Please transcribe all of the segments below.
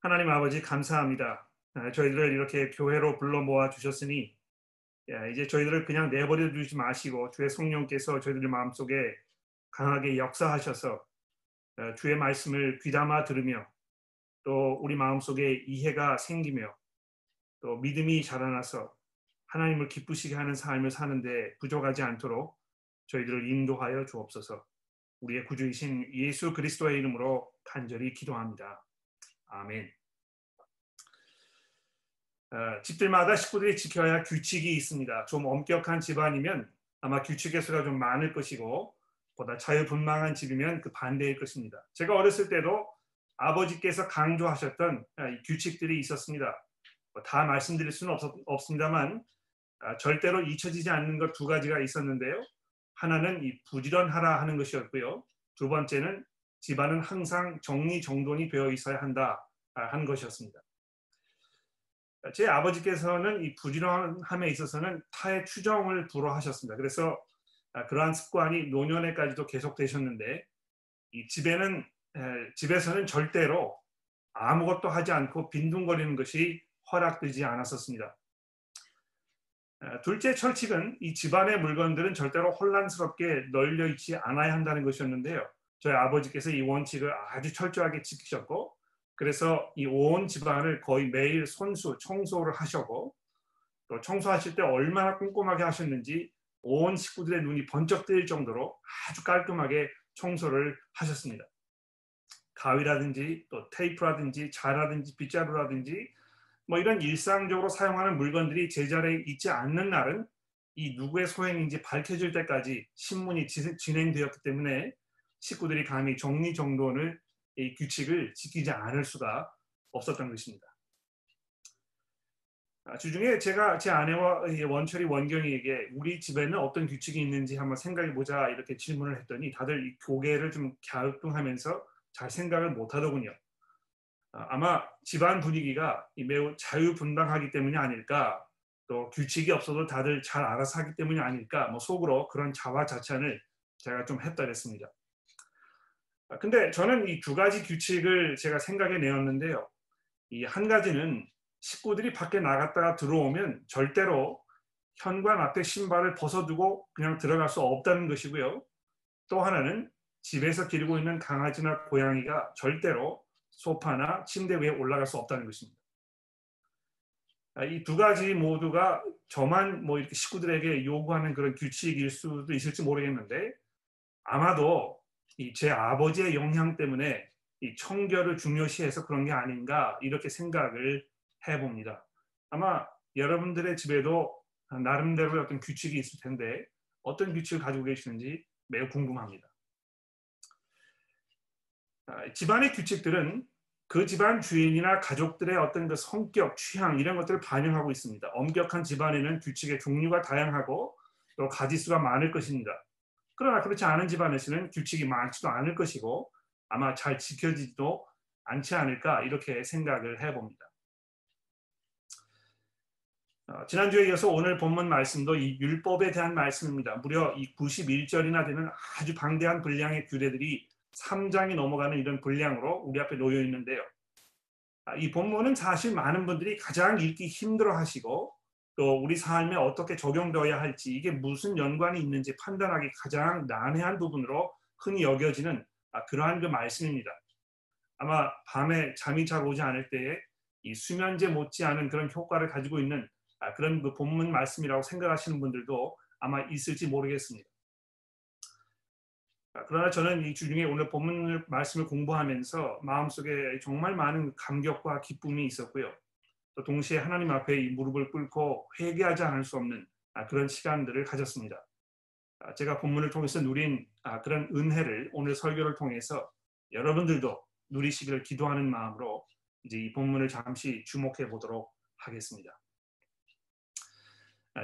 하나님 아버지 감사합니다. 아, 저희들을 이렇게 교회로 불러 모아 주셨으니 이제 저희들을 그냥 내버려 두지 마시고 주의 성령께서 저희들 마음속에 강하게 역사하셔서 어, 주의 말씀을 귀담아 들으며 또 우리 마음속에 이해가 생기며 또 믿음이 자라나서 하나님을 기쁘시게 하는 삶을 사는데 부족하지 않도록 저희들을 인도하여 주옵소서. 우리의 구주이신 예수 그리스도의 이름으로 간절히 기도합니다. 아멘. 어, 집들마다 식구들이 지켜야 할 규칙이 있습니다. 좀 엄격한 집안이면 아마 규칙의 수가 좀 많을 것이고 보다 자유분방한 집이면 그 반대일 것입니다. 제가 어렸을 때도 아버지께서 강조하셨던 어, 규칙들이 있었습니다. 다 말씀드릴 수는 없, 습니다만 아, 절대로 잊혀지지 않는 것 두 가지가 있었는데요. 하나는 이 부지런하라 하는 것이었고요. 두 번째는 집안은 항상 정리정돈이 되어 있어야 한다 아, 하는 것이었습니다. 제 아버지께서는 이 부지런함에 있어서는 타의 추정을 불허하셨습니다. 그래서 아, 그러한 습관이 노년에까지도 계속되셨는데 이 집에는 집에서는 절대로 아무것도 하지 않고 빈둥거리는 것이 허락되지 않았었습니다. 둘째 철칙은 이 집안의 물건들은 절대로 혼란스럽게 널려 있지 않아야 한다는 것이었는데요. 저희 아버지께서 이 원칙을 아주 철저하게 지키셨고 그래서 이 온 집안을 거의 매일 손수 청소를 하셨고 또 청소하실 때 얼마나 꼼꼼하게 하셨는지 온 식구들의 눈이 번쩍 뜨일 정도로 아주 깔끔하게 청소를 하셨습니다. 가위라든지 또 테이프라든지 자라든지 빗자루라든지 뭐 이런 일상적으로 사용하는 물건들이 제자리에 있지 않는 날은 이 누구의 소행인지 밝혀질 때까지 신문이 진행되었기 때문에 식구들이 감히 정리정돈을 이 규칙을 지키지 않을 수가 없었던 것입니다. 아, 주중에 제가 제 아내와 원철이 원경이에게 우리 집에는 어떤 규칙이 있는지 한번 생각해 보자 이렇게 질문을 했더니 다들 고개를 좀 갸우뚱하면서 잘 생각을 못 하더군요. 아, 아마 집안 분위기가 매우 자유분방하기 때문이 아닐까 또 규칙이 없어도 다들 잘 알아서 하기 때문이 아닐까 뭐 속으로 그런 자화자찬을 제가 좀 했다 그랬습니다. 아, 근데 저는 이 두 가지 규칙을 제가 생각해 내었는데요. 이 한 가지는 식구들이 밖에 나갔다가 들어오면 절대로 현관 앞에 신발을 벗어두고 그냥 들어갈 수 없다는 것이고요. 또 하나는 집에서 기르고 있는 강아지나 고양이가 절대로 소파나 침대 위에 올라갈 수 없다는 것입니다. 아, 이두 가지 모두가 저만 뭐 이렇게 식구들에게 요구하는 그런 규칙일 수도 있을지 모르겠는데 아마도 제 아버지의 영향 때문에 이 청결을 중요시해서 그런 게 아닌가 이렇게 생각을 해봅니다. 아마 여러분들의 집에도 나름대로 어떤 규칙이 있을 텐데 어떤 규칙을 가지고 계시는지 매우 궁금합니다. 아, 집안의 규칙들은 그 집안 주인이나 가족들의 어떤 그 성격, 취향 이런 것들을 반영하고 있습니다. 엄격한 집안에는 규칙의 종류가 다양하고 또 가지수가 많을 것입니다. 그러나 그렇지 않은 집안에서는 규칙이 많지도 않을 것이고 아마 잘 지켜지지도 않지 않을까 이렇게 생각을 해봅니다. 어, 지난주에 이어서 오늘 본문 말씀도 이 율법에 대한 말씀입니다. 무려 이 91절이나 되는 아주 방대한 분량의 규례들이 3장이 넘어가는 이런 분량으로 우리 앞에 놓여 있는데요. 아, 이 본문은 사실 많은 분들이 가장 읽기 힘들어 하시고 또 우리 삶에 어떻게 적용되어야 할지 이게 무슨 연관이 있는지 판단하기 가장 난해한 부분으로 흔히 여겨지는 아, 그러한 그 말씀입니다. 아마 밤에 잠이 잘 오지 않을 때에 이 수면제 못지않은 그런 효과를 가지고 있는 아, 그런 그 본문 말씀이라고 생각하시는 분들도 아마 있을지 모르겠습니다. 아, 그러나 저는 이 주중에 오늘 본문 말씀을 공부하면서 마음속에 정말 많은 감격과 기쁨이 있었고요. 또 동시에 하나님 앞에 이 무릎을 꿇고 회개하지 않을 수 없는 아, 그런 시간들을 가졌습니다. 아, 제가 본문을 통해서 누린 아, 그런 은혜를 오늘 설교를 통해서 여러분들도 누리시기를 기도하는 마음으로 이제 이 본문을 잠시 주목해 보도록 하겠습니다.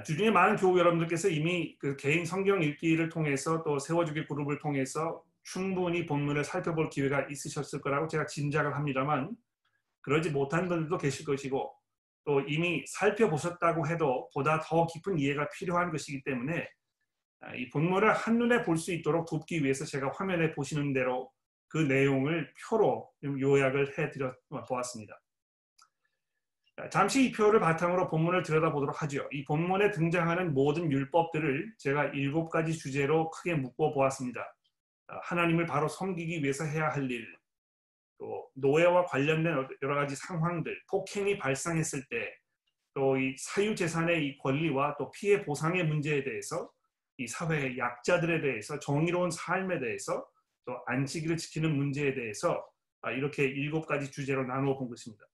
주중에 많은 교우 여러분들께서 이미 그 개인 성경 읽기를 통해서 또 세워주기 그룹을 통해서 충분히 본문을 살펴볼 기회가 있으셨을 거라고 제가 짐작을 합니다만 그러지 못한 분들도 계실 것이고 또 이미 살펴보셨다고 해도 보다 더 깊은 이해가 필요한 것이기 때문에 아, 이 본문을 한눈에 볼 수 있도록 돕기 위해서 제가 화면에 보시는 대로 그 내용을 표로 요약을 해드려 보았습니다. 잠시 이 표를 바탕으로 본문을 들여다보도록 하죠. 이 본문에 등장하는 모든 율법들을 제가 일곱 가지 주제로 크게 묶어 보았습니다. 하나님을 바로 섬기기 위해서 해야 할 일, 또 노예와 관련된 여러 가지 상황들, 폭행이 발생했을 때, 또 이 사유 재산의 이 권리와 또 피해 보상의 문제에 대해서 이 사회의 약자들에 대해서 정의로운 삶에 대해서 또 안식일을 지키는 문제에 대해서 이렇게 일곱 가지 주제로 나누어 본 것입니다.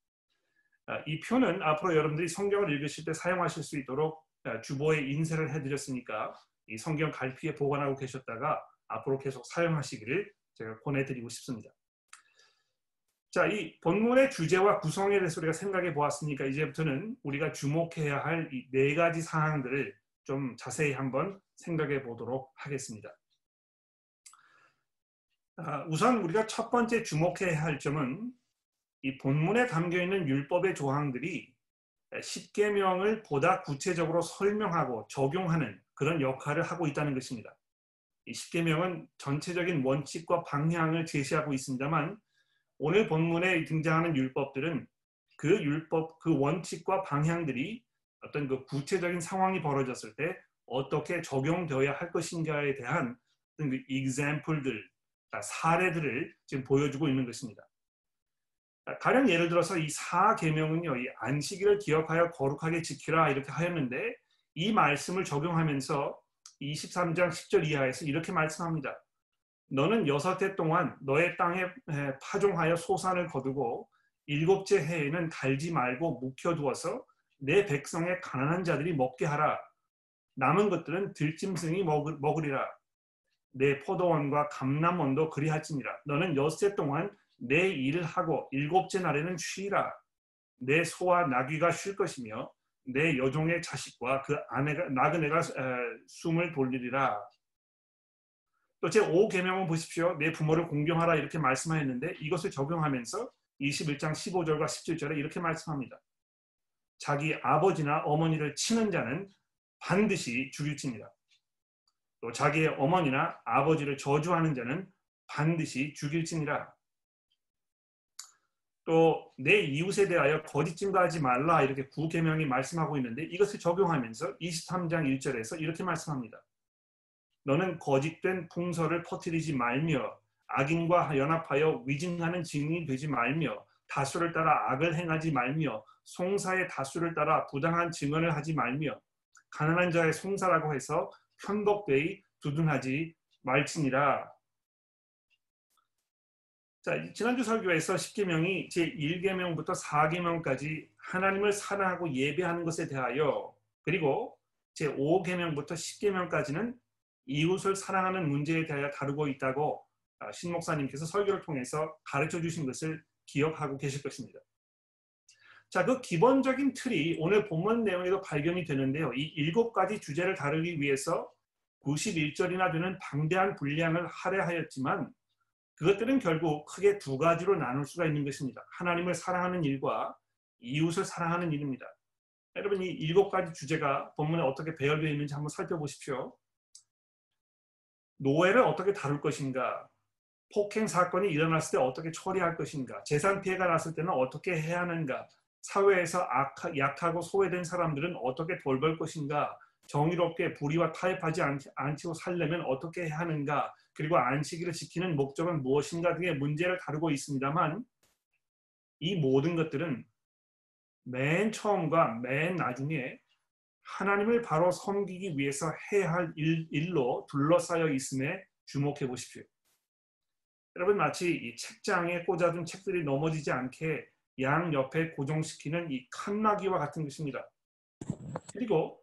아, 이 표는 앞으로 여러분들이 성경을 읽으실 때 사용하실 수 있도록 아, 주보에 인쇄를 해드렸으니까 이 성경 갈피에 보관하고 계셨다가 앞으로 계속 사용하시기를 제가 권해드리고 싶습니다. 자, 이 본문의 주제와 구성에 대해서 우리가 생각해 보았으니까 이제부터는 우리가 주목해야 할 이 네 가지 사항들을 좀 자세히 한번 생각해 보도록 하겠습니다. 아, 우선 우리가 첫 번째 주목해야 할 점은 이 본문에 담겨 있는 율법의 조항들이 십계명을 보다 구체적으로 설명하고 적용하는 그런 역할을 하고 있다는 것입니다. 이 십계명은 전체적인 원칙과 방향을 제시하고 있습니다만 오늘 본문에 등장하는 율법들은 그 율법 그 원칙과 방향들이 어떤 그 구체적인 상황이 벌어졌을 때 어떻게 적용되어야 할 것인가에 대한 어떤 그 example들 사례들을 지금 보여주고 있는 것입니다. 가령 예를 들어서 이 사계명은요, 이 안식일을 기억하여 거룩하게 지키라 이렇게 하였는데 이 말씀을 적용하면서 23장 10절 이하에서 이렇게 말씀합니다. 너는 여섯 해 동안 너의 땅에 파종하여 소산을 거두고 일곱째 해에는 달지 말고 묵혀두어서 내 백성의 가난한 자들이 먹게 하라. 남은 것들은 들짐승이 먹으리라. 내 포도원과 감남원도 그리할지니라. 너는 여섯 해 동안 내 일을 하고 일곱째 날에는 쉬라. 내 소와 나귀가 쉴 것이며 내 여종의 자식과 그 아내가 나그네가 숨을 돌리리라. 또 제 5계명은 보십시오. 내 부모를 공경하라 이렇게 말씀하였는데 이것을 적용하면서 21장 15절과 17절에 이렇게 말씀합니다. 자기 아버지나 어머니를 치는 자는 반드시 죽일지니라. 또 자기의 어머니나 아버지를 저주하는 자는 반드시 죽일지니라. 또 내 이웃에 대하여 거짓 증거하지 말라 이렇게 구계명이 말씀하고 있는데 이것을 적용하면서 23장 1절에서 이렇게 말씀합니다. 너는 거짓된 풍설을 퍼뜨리지 말며 악인과 연합하여 위증하는 증인이 되지 말며 다수를 따라 악을 행하지 말며 송사의 다수를 따라 부당한 증언을 하지 말며 가난한 자의 송사라고 해서 편법되이 두둔하지 말지니라. 자, 지난주 설교에서 10계명이 제1계명부터 4계명까지 하나님을 사랑하고 예배하는 것에 대하여 그리고 제5계명부터 10계명까지는 이웃을 사랑하는 문제에 대하여 다루고 있다고 아, 신 목사님께서 설교를 통해서 가르쳐 주신 것을 기억하고 계실 것입니다. 자, 그 기본적인 틀이 오늘 본문 내용에도 발견이 되는데요. 이 일곱 가지 주제를 다루기 위해서 91절이나 되는 방대한 분량을 할애하였지만 그것들은 결국 크게 두 가지로 나눌 수가 있는 것입니다. 하나님을 사랑하는 일과 이웃을 사랑하는 일입니다. 여러분 이 일곱 가지 주제가 본문에 어떻게 배열되어 있는지 한번 살펴보십시오. 노예를 어떻게 다룰 것인가, 폭행 사건이 일어났을 때 어떻게 처리할 것인가, 재산 피해가 났을 때는 어떻게 해야 하는가, 사회에서 악하, 약하고 소외된 사람들은 어떻게 돌볼 것인가, 정의롭게 불의와 타협하지 않고 살려면 어떻게 해야 하는가, 그리고 안식일을 지키는 목적은 무엇인가 등의 문제를 다루고 있습니다만 이 모든 것들은 맨 처음과 맨 나중에 하나님을 바로 섬기기 위해서 해야 할 일, 로 둘러싸여 있음에 주목해 보십시오. 여러분 마치 이 책장에 꽂아둔 책들이 넘어지지 않게 양 옆에 고정시키는 이 칸나기와 같은 것입니다. 그리고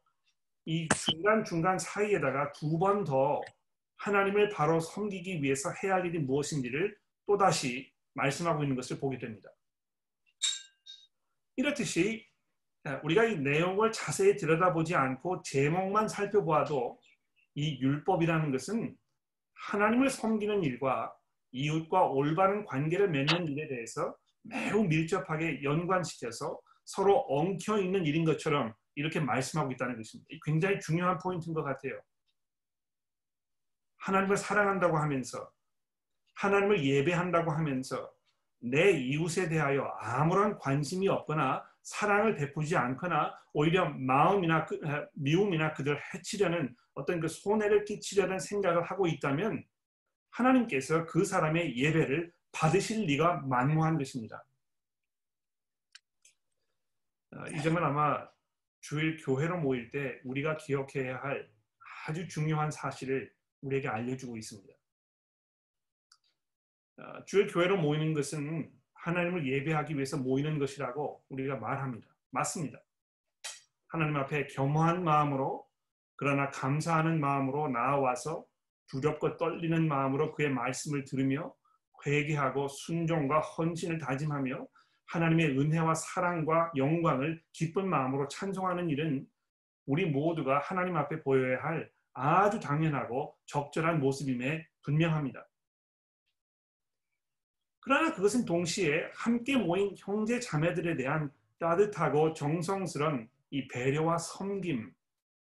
이 중간중간 사이에다가 두 번 더 하나님을 바로 섬기기 위해서 해야 할 일이 무엇인지를 또다시 말씀하고 있는 것을 보게 됩니다. 이렇듯이 우리가 이 내용을 자세히 들여다보지 않고 제목만 살펴보아도 이 율법이라는 것은 하나님을 섬기는 일과 이웃과 올바른 관계를 맺는 일에 대해서 매우 밀접하게 연관시켜서 서로 엉켜 있는 일인 것처럼 이렇게 말씀하고 있다는 것입니다. 굉장히 중요한 포인트인 것 같아요. 하나님을 사랑한다고 하면서 하나님을 예배한다고 하면서 내 이웃에 대하여 아무런 관심이 없거나 사랑을 베푸지 않거나 오히려 마음이나 그, 미움이나 그들 해치려는 어떤 그 손해를 끼치려는 생각을 하고 있다면 하나님께서 그 사람의 예배를 받으실 리가 만무한 것입니다. 어, 이 점은 아마 주일 교회로 모일 때 우리가 기억해야 할 아주 중요한 사실을 우리에게 알려주고 있습니다. 어, 주일 교회로 모이는 것은 하나님을 예배하기 위해서 모이는 것이라고 우리가 말합니다. 맞습니다. 하나님 앞에 겸허한 마음으로 그러나 감사하는 마음으로 나아와서 두렵고 떨리는 마음으로 그의 말씀을 들으며 회개하고 순종과 헌신을 다짐하며 하나님의 은혜와 사랑과 영광을 기쁜 마음으로 찬송하는 일은 우리 모두가 하나님 앞에 보여야 할 아주 당연하고 적절한 모습임에 분명합니다. 그러나 그것은 동시에 함께 모인 형제 자매들에 대한 따뜻하고 정성스런 이 배려와 섬김,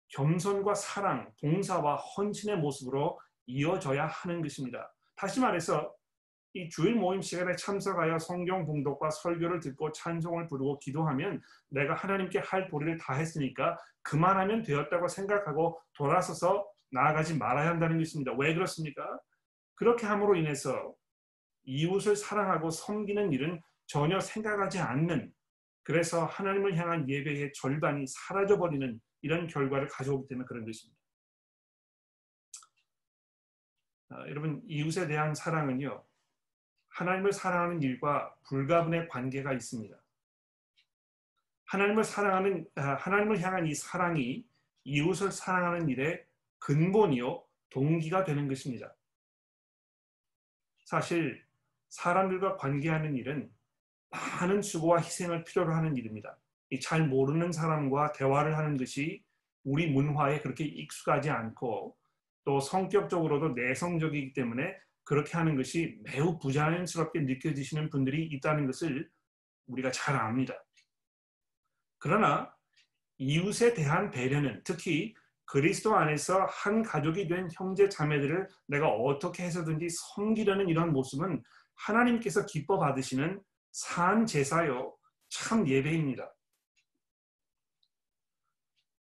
겸손과 사랑, 봉사와 헌신의 모습으로 이어져야 하는 것입니다. 다시 말해서 이 주일 모임 시간에 참석하여 성경 봉독과 설교를 듣고 찬송을 부르고 기도하면 내가 하나님께 할 도리를 다 했으니까 그만하면 되었다고 생각하고 돌아서서 나아가지 말아야 한다는 것입니다. 왜 그렇습니까? 그렇게 함으로 인해서 이웃을 사랑하고 섬기는 일은 전혀 생각하지 않는 그래서 하나님을 향한 예배의 절반이 사라져 버리는 이런 결과를 가져오기 때문에 그런 것입니다. 아, 여러분 이웃에 대한 사랑은요 하나님을 사랑하는 일과 불가분의 관계가 있습니다. 하나님을 사랑하는 아, 하나님을 향한 이 사랑이 이웃을 사랑하는 일의 근본이요 동기가 되는 것입니다. 사실 사람들과 관계하는 일은 많은 수고와 희생을 필요로 하는 일입니다. 잘 모르는 사람과 대화를 하는 것이 우리 문화에 그렇게 익숙하지 않고 또 성격적으로도 내성적이기 때문에 그렇게 하는 것이 매우 부자연스럽게 느껴지시는 분들이 있다는 것을 우리가 잘 압니다. 그러나 이웃에 대한 배려는 특히 그리스도 안에서 한 가족이 된 형제 자매들을 내가 어떻게 해서든지 섬기려는 이런 모습은 하나님께서 기뻐 받으시는 산 제사요 참 예배입니다.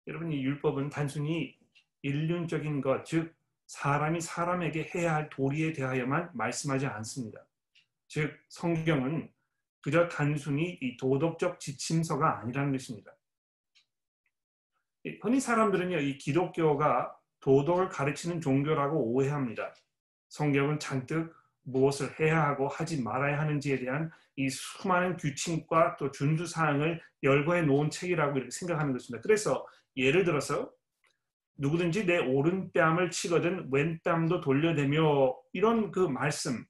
여러분 이 율법은 단순히 인륜적인 것, 즉 사람이 사람에게 해야 할 도리에 대하여만 말씀하지 않습니다. 즉 성경은 그저 단순히 이 도덕적 지침서가 아니라는 것입니다. 흔히 사람들은요 이 기독교가 도덕을 가르치는 종교라고 오해합니다. 성경은 잔뜩 무엇을 해야 하고 하지 말아야 하는지에 대한 이 수많은 규칙과 또 준수 사항을 열거해 놓은 책이라고 이렇게 생각하는 것입니다. 그래서 예를 들어서 누구든지 내 오른뺨을 치거든 왼뺨도 돌려대며 이런 그 말씀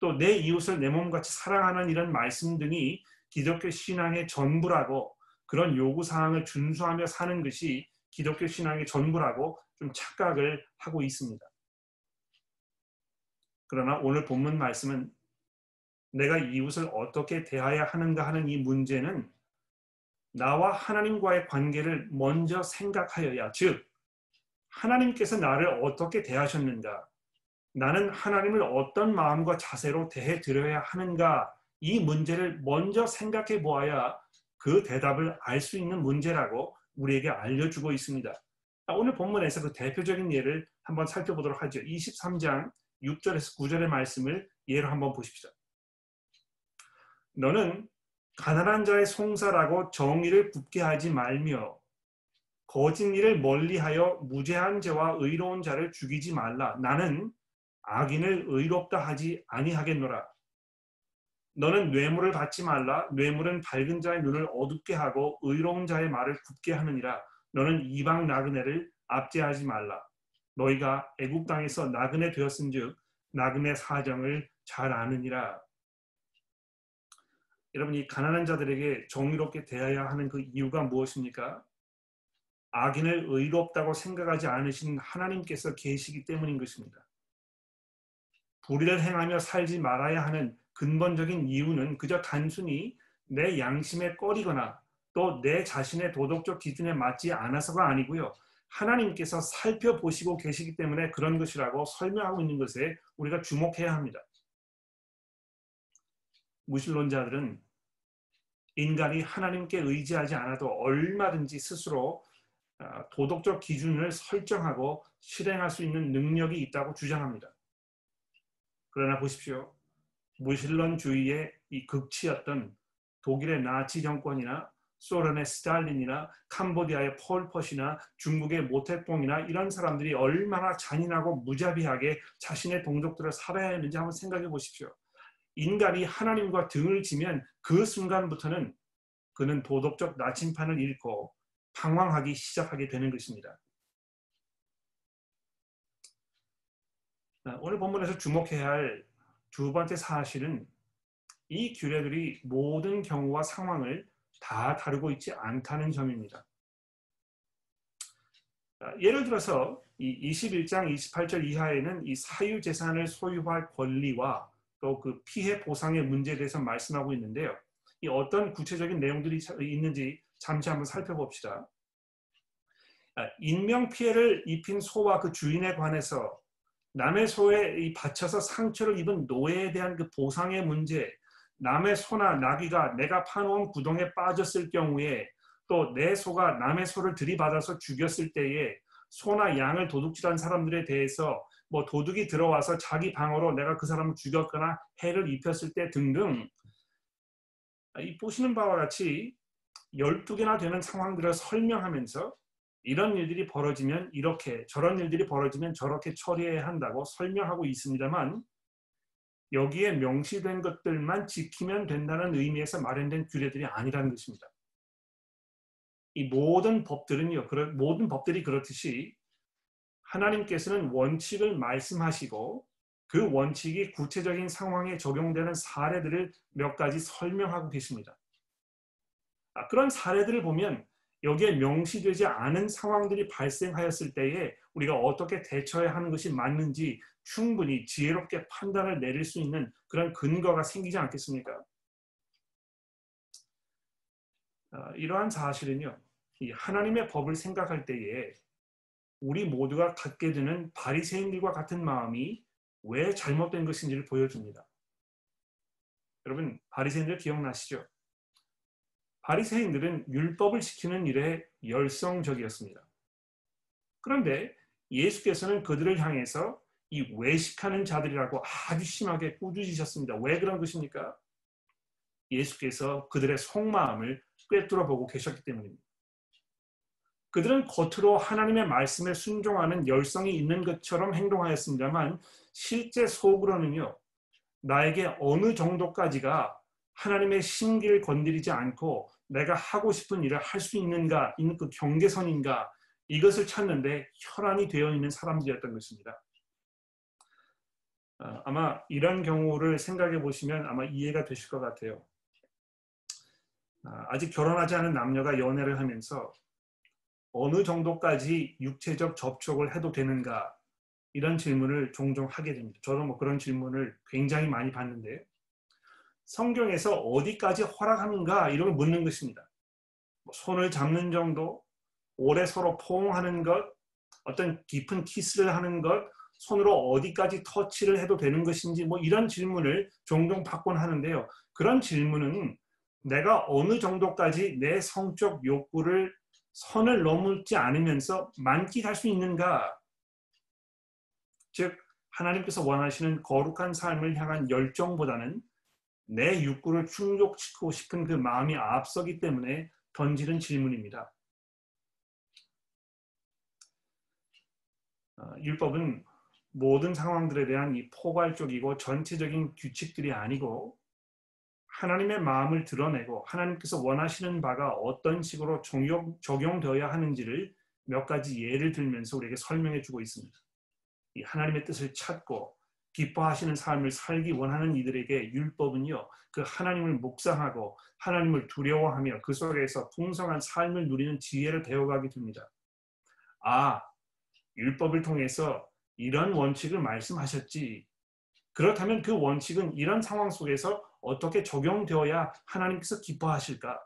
또 내 이웃을 내 몸같이 사랑하는 이런 말씀 등이 기독교 신앙의 전부라고 그런 요구 사항을 준수하며 사는 것이 기독교 신앙의 전부라고 좀 착각을 하고 있습니다. 그러나 오늘 본문 말씀은 내가 이웃을 어떻게 대해야 하는가 하는 이 문제는 나와 하나님과의 관계를 먼저 생각하여야 즉 하나님께서 나를 어떻게 대하셨는가 나는 하나님을 어떤 마음과 자세로 대해 드려야 하는가 이 문제를 먼저 생각해 보아야 그 대답을 알 수 있는 문제라고 우리에게 알려주고 있습니다. 오늘 본문에서 그 대표적인 예를 한번 살펴보도록 하죠. 23장 6절에서 9절의 말씀을 예로 한번 보십시오. 너는 가난한 자의 송사라고 정의를 굽게 하지 말며 거짓 일을 멀리하여 무죄한 죄와 의로운 자를 죽이지 말라. 나는 악인을 의롭다 하지 아니하겠노라. 너는 뇌물을 받지 말라. 뇌물은 밝은 자의 눈을 어둡게 하고 의로운 자의 말을 굽게 하느니라. 너는 이방 나그네를 압제하지 말라. 너희가 애국 땅에서 나그네 되었은즉 나그네 사정을 잘 아느니라. 여러분 이 가난한 자들에게 정의롭게 대해야 하는 그 이유가 무엇입니까? 악인을 의롭다고 생각하지 않으신 하나님께서 계시기 때문인 것입니다. 불의를 행하며 살지 말아야 하는 근본적인 이유는 그저 단순히 내 양심에 꺼리거나 또 내 자신의 도덕적 기준에 맞지 않아서가 아니고요. 하나님께서 살펴보시고 계시기 때문에 그런 것이라고 설명하고 있는 것에 우리가 주목해야 합니다. 무신론자들은 인간이 하나님께 의지하지 않아도 얼마든지 스스로 아, 도덕적 기준을 설정하고 실행할 수 있는 능력이 있다고 주장합니다. 그러나 보십시오. 무신론주의의 이 극치였던 독일의 나치 정권이나 소련의 스탈린이나 캄보디아의 폴pot이나 중국의 모태뽕이나 이런 사람들이 얼마나 잔인하고 무자비하게 자신의 동족들을 살아야 했는지 한번 생각해 보십시오. 인간이 하나님과 등을 지면 그 순간부터는 그는 도덕적 나침판을 잃고 방황하기 시작하게 되는 것입니다. 오늘 본문에서 주목해야 할 두 번째 사실은 이 규례들이 모든 경우와 상황을 다 다루고 있지 않다는 점입니다. 예를 들어서 이 21장 28절 이하에는 이 사유 재산을 소유할 권리와 또 그 피해 보상의 문제에 대해서 말씀하고 있는데요. 이 어떤 구체적인 내용들이 있는지 잠시 한번 살펴봅시다. 인명 피해를 입힌 소와 그 주인에 관해서 남의 소에 바쳐서 상처를 입은 노예에 대한 그 보상의 문제, 남의 소나 나귀가 내가 파놓은 구덩에 빠졌을 경우에 또 내 소가 남의 소를 들이받아서 죽였을 때에 소나 양을 도둑질한 사람들에 대해서 뭐 도둑이 들어와서 자기 방어로 내가 그 사람을 죽였거나 해를 입혔을 때 등등 이 보시는 바와 같이 12개나 되는 상황들을 설명하면서 이런 일들이 벌어지면 이렇게 저런 일들이 벌어지면 저렇게 처리해야 한다고 설명하고 있습니다만 여기에 명시된 것들만 지키면 된다는 의미에서 마련된 규례들이 아니라는 것입니다. 이 모든 법들은요, 모든 법들이 그렇듯이 하나님께서는 원칙을 말씀하시고 그 원칙이 구체적인 상황에 적용되는 사례들을 몇 가지 설명하고 계십니다. 아, 그런 사례들을 보면 여기에 명시되지 않은 상황들이 발생하였을 때에 우리가 어떻게 대처해야 하는 것이 맞는지 충분히 지혜롭게 판단을 내릴 수 있는 그런 근거가 생기지 않겠습니까? 어, 이러한 사실은요, 하나님의 법을 생각할 때에 우리 모두가 갖게 되는 바리새인들과 같은 마음이 왜 잘못된 것인지를 보여줍니다. 여러분 바리새인들 기억나시죠? 바리새인들은 율법을 지키는 일에 열성적이었습니다. 그런데 예수께서는 그들을 향해서 이 외식하는 자들이라고 아주 심하게 꾸짖으셨습니다. 왜 그런 것입니까? 예수께서 그들의 속마음을 꿰뚫어 보고 계셨기 때문입니다. 그들은 겉으로 하나님의 말씀에 순종하는 열성이 있는 것처럼 행동하였습니다만 실제 속으로는요. 나에게 어느 정도까지가 하나님의 신기를 건드리지 않고 내가 하고 싶은 일을 할 수 있는가 있는 그 경계선인가 이것을 찾는데 혈안이 되어 있는 사람들이었던 것입니다. 어, 아마 이런 경우를 생각해 보시면 아마 이해가 되실 것 같아요. 아, 아직 결혼하지 않은 남녀가 연애를 하면서 어느 정도까지 육체적 접촉을 해도 되는가 이런 질문을 종종 하게 됩니다. 저도 뭐 그런 질문을 굉장히 많이 받는데 성경에서 어디까지 허락하는가 이런 걸 묻는 것입니다. 뭐 손을 잡는 정도, 오래 서로 포옹하는 것, 어떤 깊은 키스를 하는 것, 손으로 어디까지 터치를 해도 되는 것인지 뭐 이런 질문을 종종 받곤 하는데요. 그런 질문은 내가 어느 정도까지 내 성적 욕구를 선을 넘지 않으면서 만끽할 수 있는가? 즉 하나님께서 원하시는 거룩한 삶을 향한 열정보다는 내 욕구를 충족시키고 싶은 그 마음이 앞서기 때문에 던지는 질문입니다. 어, 율법은 모든 상황들에 대한 이 포괄적이고 전체적인 규칙들이 아니고 하나님의 마음을 드러내고 하나님께서 원하시는 바가 어떤 식으로 적용, 적용되어야 하는지를 몇 가지 예를 들면서 우리에게 설명해 주고 있습니다. 이 하나님의 뜻을 찾고 기뻐하시는 삶을 살기 원하는 이들에게 율법은요, 그 하나님을 묵상하고 하나님을 두려워하며 그 속에서 풍성한 삶을 누리는 지혜를 배워가게 됩니다. 아, 율법을 통해서 이런 원칙을 말씀하셨지. 그렇다면 그 원칙은 이런 상황 속에서 어떻게 적용되어야 하나님께서 기뻐하실까?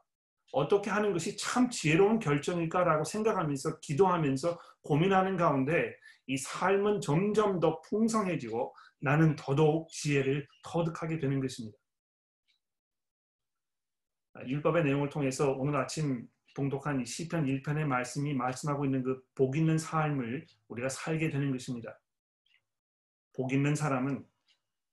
어떻게 하는 것이 참 지혜로운 결정일까라고 생각하면서 기도하면서 고민하는 가운데 이 삶은 점점 더 풍성해지고 나는 더더욱 지혜를 터득하게 되는 것입니다. 율법의 내용을 통해서 오늘 아침 봉독한 시편 1편의 말씀이 말씀하고 있는 그 복 있는 삶을 우리가 살게 되는 것입니다. 복 있는 사람은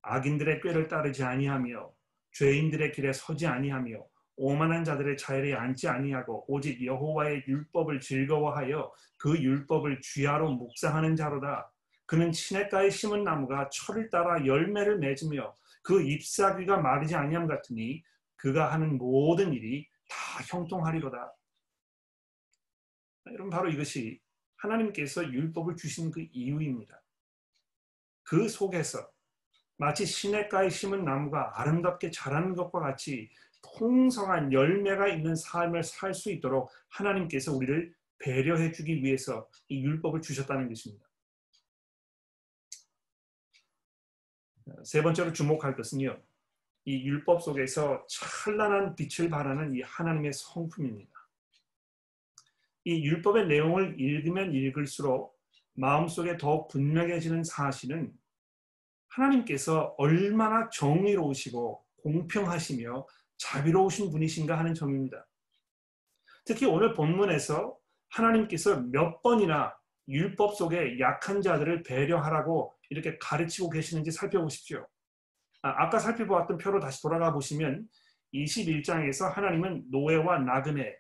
악인들의 꾀를 따르지 아니하며 죄인들의 길에 서지 아니하며 오만한 자들의 자리에 앉지 아니하고 오직 여호와의 율법을 즐거워하여 그 율법을 쥐하로 묵상하는 자로다. 그는 시냇가에 심은 나무가 철을 따라 열매를 맺으며 그 잎사귀가 마르지 아니함 같으니 그가 하는 모든 일이 다 형통하리로다. 여러분 바로 이것이 하나님께서 율법을 주신 그 이유입니다. 그 속에서 마치 시냇가에 심은 나무가 아름답게 자라는 것과 같이 풍성한 열매가 있는 삶을 살 수 있도록 하나님께서 우리를 배려해 주기 위해서 이 율법을 주셨다는 것입니다. 세 번째로 주목할 것은요. 이 율법 속에서 찬란한 빛을 발하는 이 하나님의 성품입니다. 이 율법의 내용을 읽으면 읽을수록 마음속에 더 분명해지는 사실은 하나님께서 얼마나 정의로우시고 공평하시며 자비로우신 분이신가 하는 점입니다. 특히 오늘 본문에서 하나님께서 몇 번이나 율법 속에 약한 자들을 배려하라고 이렇게 가르치고 계시는지 살펴보십시오. 아, 까 살펴보았던 표로 다시 돌아가 보시면 21장에서 하나님은 노예와 나그네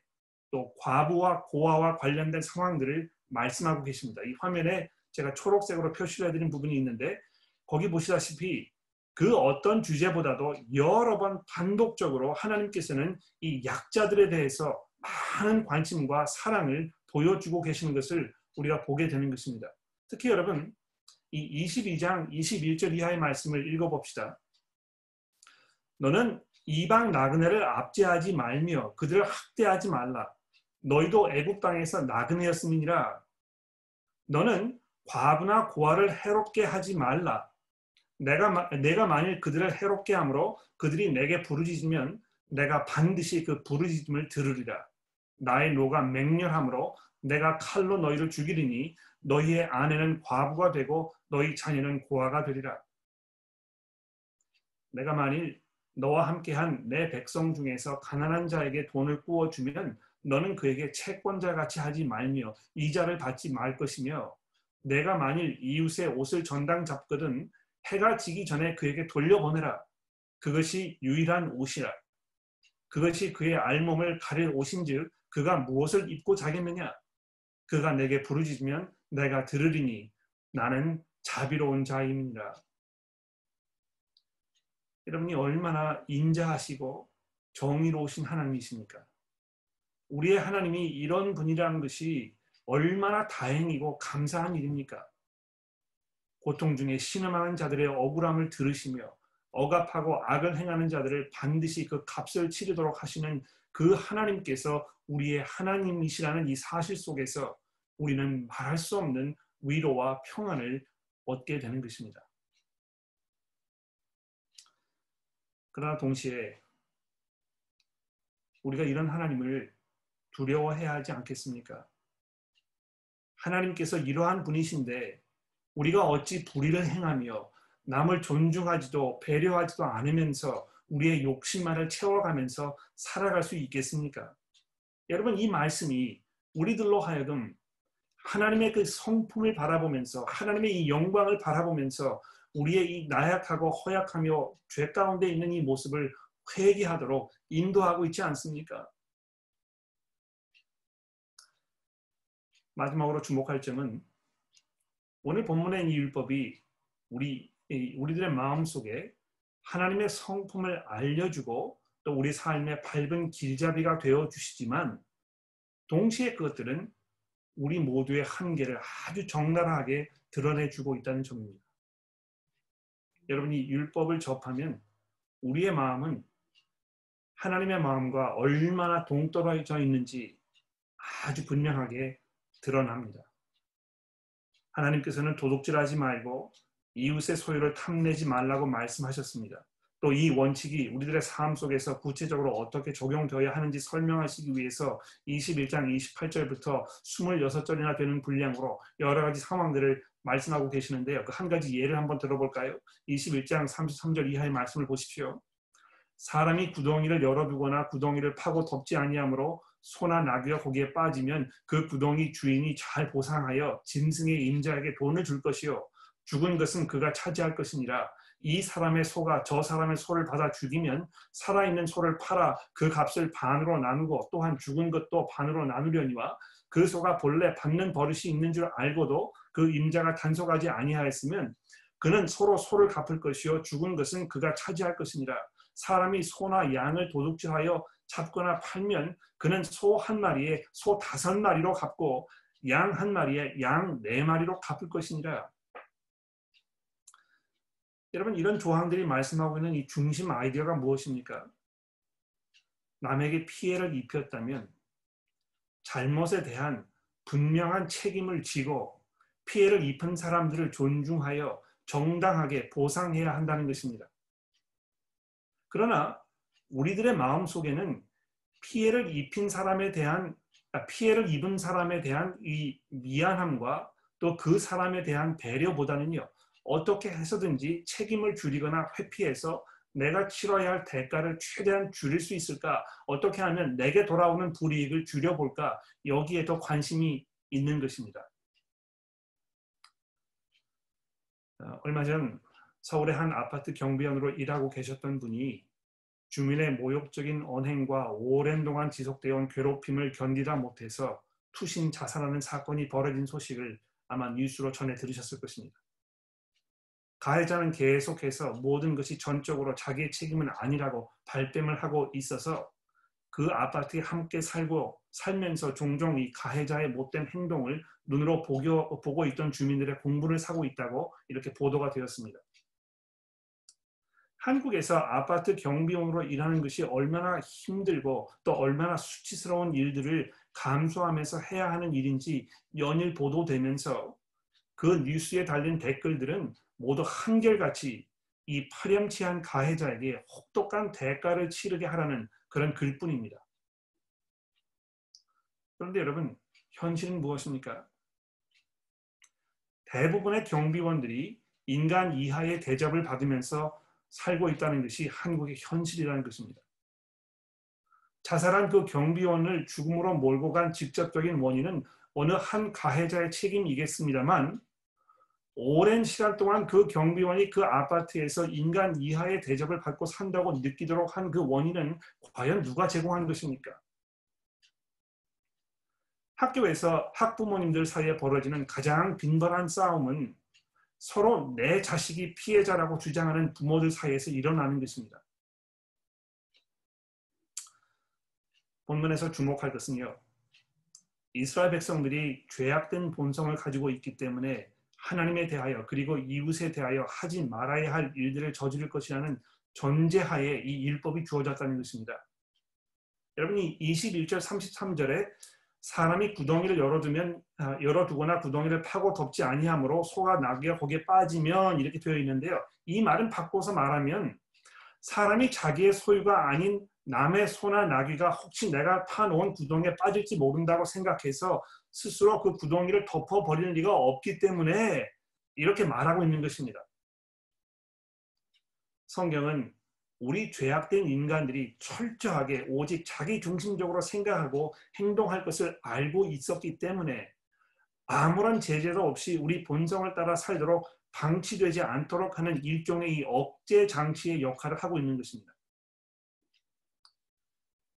또 과부와 고아와 관련된 상황들을 말씀하고 계십니다. 이 화면에 제가 초록색으로 표시를 해드린 부분이 있는데 거기 보시다시피 그 어떤 주제보다도 여러 번 반복적으로 하나님께서는 이 약자들에 대해서 많은 관심과 사랑을 보여주고 계시는 것을 우리가 보게 되는 것입니다. 특히 여러분 이 22장 21절 이하의 말씀을 읽어봅시다. 너는 이방 나그네를 압제하지 말며 그들을 학대하지 말라. 너희도 애국 땅에서 나그네였음이니라. 너는 과부나 고아를 해롭게 하지 말라. 내가 내가 만일 그들을 해롭게 함으로 그들이 내게 부르짖으면 내가 반드시 그 부르짖음을 들으리라. 나의 노가 맹렬함으로 내가 칼로 너희를 죽이리니 너희의 아내는 과부가 되고 너희 자녀는 고아가 되리라. 내가 만일 너와 함께한 내 백성 중에서 가난한 자에게 돈을 구워 주면 너는 그에게 채권자 같이 하지 말며 이자를 받지 말 것이며 내가 만일 이웃의 옷을 전당 잡거든 해가 지기 전에 그에게 돌려보내라. 그것이 유일한 옷이라. 그것이 그의 알몸을 가릴 옷인즉 그가 무엇을 입고 자겠느냐? 그가 내게 부르짖으면 내가 들으리니 나는 자비로운 자임이니라. 여러분이 얼마나 인자하시고 정의로우신 하나님이십니까? 우리의 하나님이 이런 분이라는 것이 얼마나 다행이고 감사한 일입니까? 고통 중에 신음하는 자들의 억울함을 들으시며 억압하고 악을 행하는 자들을 반드시 그 값을 치르도록 하시는 그 하나님께서 우리의 하나님이시라는 이 사실 속에서 우리는 말할 수 없는 위로와 평안을 얻게 되는 것입니다. 그러나 동시에 우리가 이런 하나님을 두려워해야 하지 않겠습니까? 하나님께서 이러한 분이신데 우리가 어찌 불의를 행하며 남을 존중하지도 배려하지도 않으면서 우리의 욕심만을 채워가면서 살아갈 수 있겠습니까? 여러분 이 말씀이 우리들로 하여금 하나님의 그 성품을 바라보면서 하나님의 이 영광을 바라보면서 우리의 이 나약하고 허약하며 죄 가운데 있는 이 모습을 회개하도록 인도하고 있지 않습니까? 마지막으로 주목할 점은 오늘 본문의 이 율법이 우리 우리들의 마음 속에 하나님의 성품을 알려주고 또 우리 삶의 밝은 길잡이가 되어 주시지만 동시에 그것들은 우리 모두의 한계를 아주 적나라하게 드러내주고 있다는 점입니다. 여러분이 율법을 접하면 우리의 마음은 하나님의 마음과 얼마나 동떨어져 있는지 아주 분명하게 드러납니다. 하나님께서는 도둑질하지 말고 이웃의 소유를 탐내지 말라고 말씀하셨습니다. 또 이 원칙이 우리들의 삶 속에서 구체적으로 어떻게 적용되어야 하는지 설명하시기 위해서 21장 28절부터 26절이나 되는 분량으로 여러 가지 상황들을 말씀하고 계시는데요. 그 한 가지 예를 한번 들어볼까요? 21장 33절 이하의 말씀을 보십시오. 사람이 구덩이를 열어두거나 구덩이를 파고 덮지 아니하므로 소나 나귀가 거기에 빠지면 그 구덩이 주인이 잘 보상하여 짐승의 임자에게 돈을 줄 것이요 죽은 것은 그가 차지할 것이니라 이 사람의 소가 저 사람의 소를 받아 죽이면 살아있는 소를 팔아 그 값을 반으로 나누고 또한 죽은 것도 반으로 나누려니와 그 소가 본래 받는 버릇이 있는 줄 알고도 그 임자가 단속하지 아니하였으면 그는 서로 소를 갚을 것이요 죽은 것은 그가 차지할 것이니라 사람이 소나 양을 도둑질하여 잡거나 팔면 그는 소 한 마리에 소 다섯 마리로 갚고 양 한 마리에 양 네 마리로 갚을 것이니라 여러분 이런 조항들이 말씀하고 있는 이 중심 아이디어가 무엇입니까? 남에게 피해를 입혔다면 잘못에 대한 분명한 책임을 지고 피해를 입은 사람들을 존중하여 정당하게 보상해야 한다는 것입니다. 그러나 우리들의 마음 속에는 피해를 입힌 사람에 대한 아, 피해를 입은 사람에 대한 이 미안함과 또 그 사람에 대한 배려보다는요 어떻게 해서든지 책임을 줄이거나 회피해서 내가 치러야 할 대가를 최대한 줄일 수 있을까? 어떻게 하면 내게 돌아오는 불이익을 줄여볼까? 여기에 더 관심이 있는 것입니다. 어, 얼마 전 서울의 한 아파트 경비원으로 일하고 계셨던 분이 주민의 모욕적인 언행과 오랜 동안 지속되어 온 괴롭힘을 견디다 못해서 투신 자살하는 사건이 벌어진 소식을 아마 뉴스로 전해 들으셨을 것입니다. 가해자는 계속해서 모든 것이 전적으로 자기의 책임은 아니라고 발뺌을 하고 있어서 그 아파트에 함께 살고 살면서 종종 이 가해자의 못된 행동을 눈으로 보고, 보고 있던 주민들의 공부를 사고 있다고 이렇게 보도가 되었습니다. 한국에서 아파트 경비원으로 일하는 것이 얼마나 힘들고 또 얼마나 수치스러운 일들을 감수하면서 해야 하는 일인지 연일 보도되면서 그 뉴스에 달린 댓글들은 모두 한결같이 이 파렴치한 가해자에게 혹독한 대가를 치르게 하라는 그런 글뿐입니다. 그런데 여러분 현실은 무엇입니까? 대부분의 경비원들이 인간 이하의 대접을 받으면서 살고 있다는 것이 한국의 현실이라는 것입니다. 자살한 그 경비원을 죽음으로 몰고 간 직접적인 원인은 어느 한 가해자의 책임이겠습니다만 오랜 시간 동안 그 경비원이 그 아파트에서 인간 이하의 대접을 받고 산다고 느끼도록 한 그 원인은 과연 누가 제공한 것입니까? 학교에서 학부모님들 사이에 벌어지는 가장 빈번한 싸움은 서로 내 자식이 피해자라고 주장하는 부모들 사이에서 일어나는 것입니다. 본문에서 주목할 것은요. 이스라엘 백성들이 죄악된 본성을 가지고 있기 때문에 하나님에 대하여 그리고 이웃에 대하여 하지 말아야 할 일들을 저지를 것이라는 전제하에 이 율법이 주어졌다는 것입니다. 여러분이 21절 33절에 사람이 구덩이를 열어두면 아, 열어두거나 구덩이를 파고 덮지 아니하므로 소가 나귀가 거기에 빠지면 이렇게 되어 있는데요. 이 말은 바꿔서 말하면 사람이 자기의 소유가 아닌 남의 소나 나귀가 혹시 내가 파놓은 구덩이에 빠질지 모른다고 생각해서 스스로 그 구덩이를 덮어버리는 리가 없기 때문에 이렇게 말하고 있는 것입니다. 성경은 우리 죄악된 인간들이 철저하게 오직 자기 중심적으로 생각하고 행동할 것을 알고 있었기 때문에 아무런 제재도 없이 우리 본성을 따라 살도록 방치되지 않도록 하는 일종의 이 억제 장치의 역할을 하고 있는 것입니다.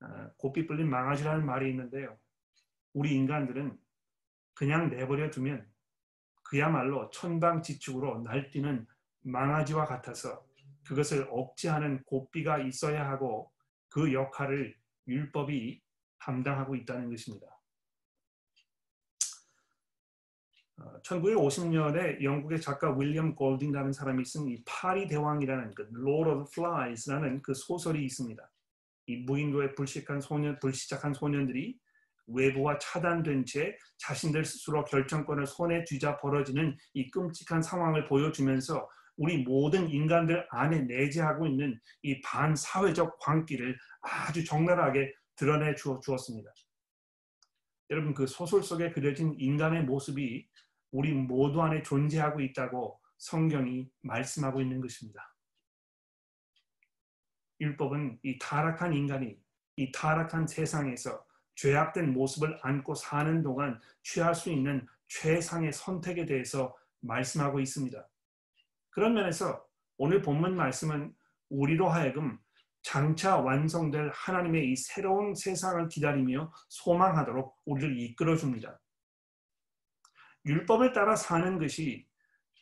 아, 고삐 불린 망아지라는 말이 있는데요. 우리 인간들은 그냥 내버려 두면 그야말로 천방지축으로 날뛰는 망아지와 같아서 그것을 억제하는 고삐가 있어야 하고 그 역할을 율법이 담당하고 있다는 것입니다. 1950년에 어, 영국의 작가 윌리엄 골딩이라는 사람이 쓴 이 파리 대왕이라는 그 Lord of Flies라는 그 소설이 있습니다. 이 무인도에 불식한 소년, 불시착한 소년들이 외부와 차단된 채 자신들 스스로 결정권을 손에 쥐자 벌어지는 이 끔찍한 상황을 보여주면서 우리 모든 인간들 안에 내재하고 있는 이 반사회적 광기를 아주 적나라하게 드러내 주었습니다. 여러분 그 소설 속에 그려진 인간의 모습이 우리 모두 안에 존재하고 있다고 성경이 말씀하고 있는 것입니다. 율법은 이 타락한 인간이 이 타락한 세상에서 죄악된 모습을 안고 사는 동안 취할 수 있는 최상의 선택에 대해서 말씀하고 있습니다. 그런 면에서 오늘 본문 말씀은 우리로 하여금 장차 완성될 하나님의 이 새로운 세상을 기다리며 소망하도록 우리를 이끌어 줍니다. 율법을 따라 사는 것이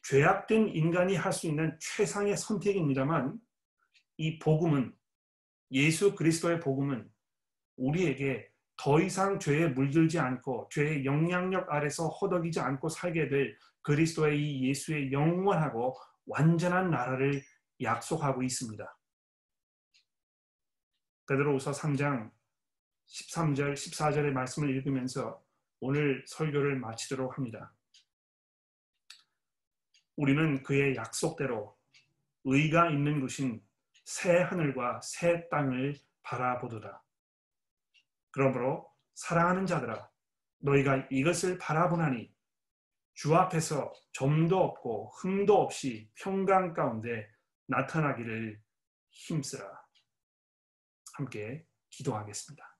죄악된 인간이 할 수 있는 최상의 선택입니다만 이 복음은 예수 그리스도의 복음은 우리에게 더 이상 죄에 물들지 않고 죄의 영향력 아래서 허덕이지 않고 살게 될 그리스도의 이 예수의 영원하고 완전한 나라를 약속하고 있습니다. 베드로우서 3장 13절 14절의 말씀을 읽으면서 오늘 설교를 마치도록 합니다. 우리는 그의 약속대로 의가 있는 곳인 새 하늘과 새 땅을 바라보도다. 그러므로 사랑하는 자들아 너희가 이것을 바라보나니 주 앞에서 점도 없고 흠도 없이 평강 가운데 나타나기를 힘쓰라. 함께 기도하겠습니다.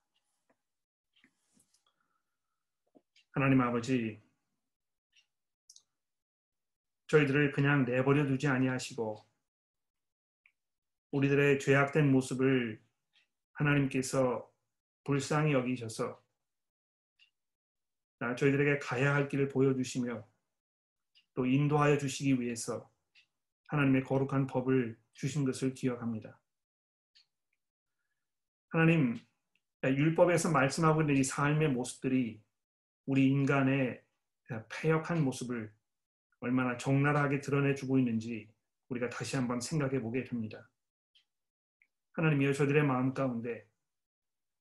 하나님 아버지 저희들을 그냥 내버려 두지 아니하시고 우리들의 죄악된 모습을 하나님께서 불쌍히 여기셔서 저희들에게 가야 할 길을 보여주시며 또 인도하여 주시기 위해서 하나님의 거룩한 법을 주신 것을 기억합니다. 하나님, 율법에서 말씀하고 있는 이 삶의 모습들이 우리 인간의 폐역한 모습을 얼마나 적나라하게 드러내주고 있는지 우리가 다시 한번 생각해 보게 됩니다. 하나님이여 저들의 마음 가운데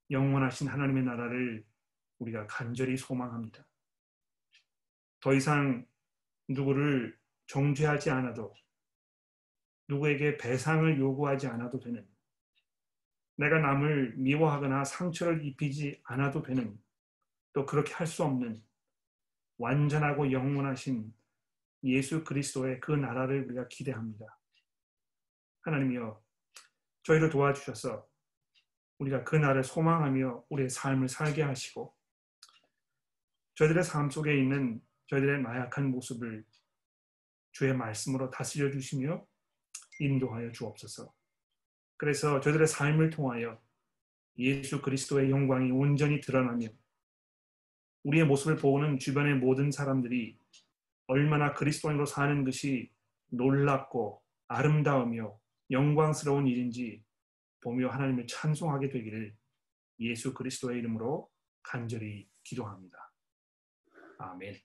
영원하신 하나님의 나라를 우리가 간절히 소망합니다. 더 이상 누구를 정죄하지 않아도 누구에게 배상을 요구하지 않아도 되는 내가 남을 미워하거나 상처를 입히지 않아도 되는 또 그렇게 할 수 없는 완전하고 영원하신 예수 그리스도의 그 나라를 우리가 기대합니다. 하나님이여 저희를 도와주셔서 우리가 그 날을 소망하며 우리의 삶을 살게 하시고 저희들의 삶 속에 있는 저희들의 나약한 모습을 주의 말씀으로 다스려 주시며 인도하여 주옵소서. 그래서 저희들의 삶을 통하여 예수 그리스도의 영광이 온전히 드러나며 우리의 모습을 보는 주변의 모든 사람들이 얼마나 그리스도인으로 사는 것이 놀랍고 아름다우며 영광스러운 일인지 보며 하나님을 찬송하게 되기를 예수 그리스도의 이름으로 간절히 기도합니다. 아멘.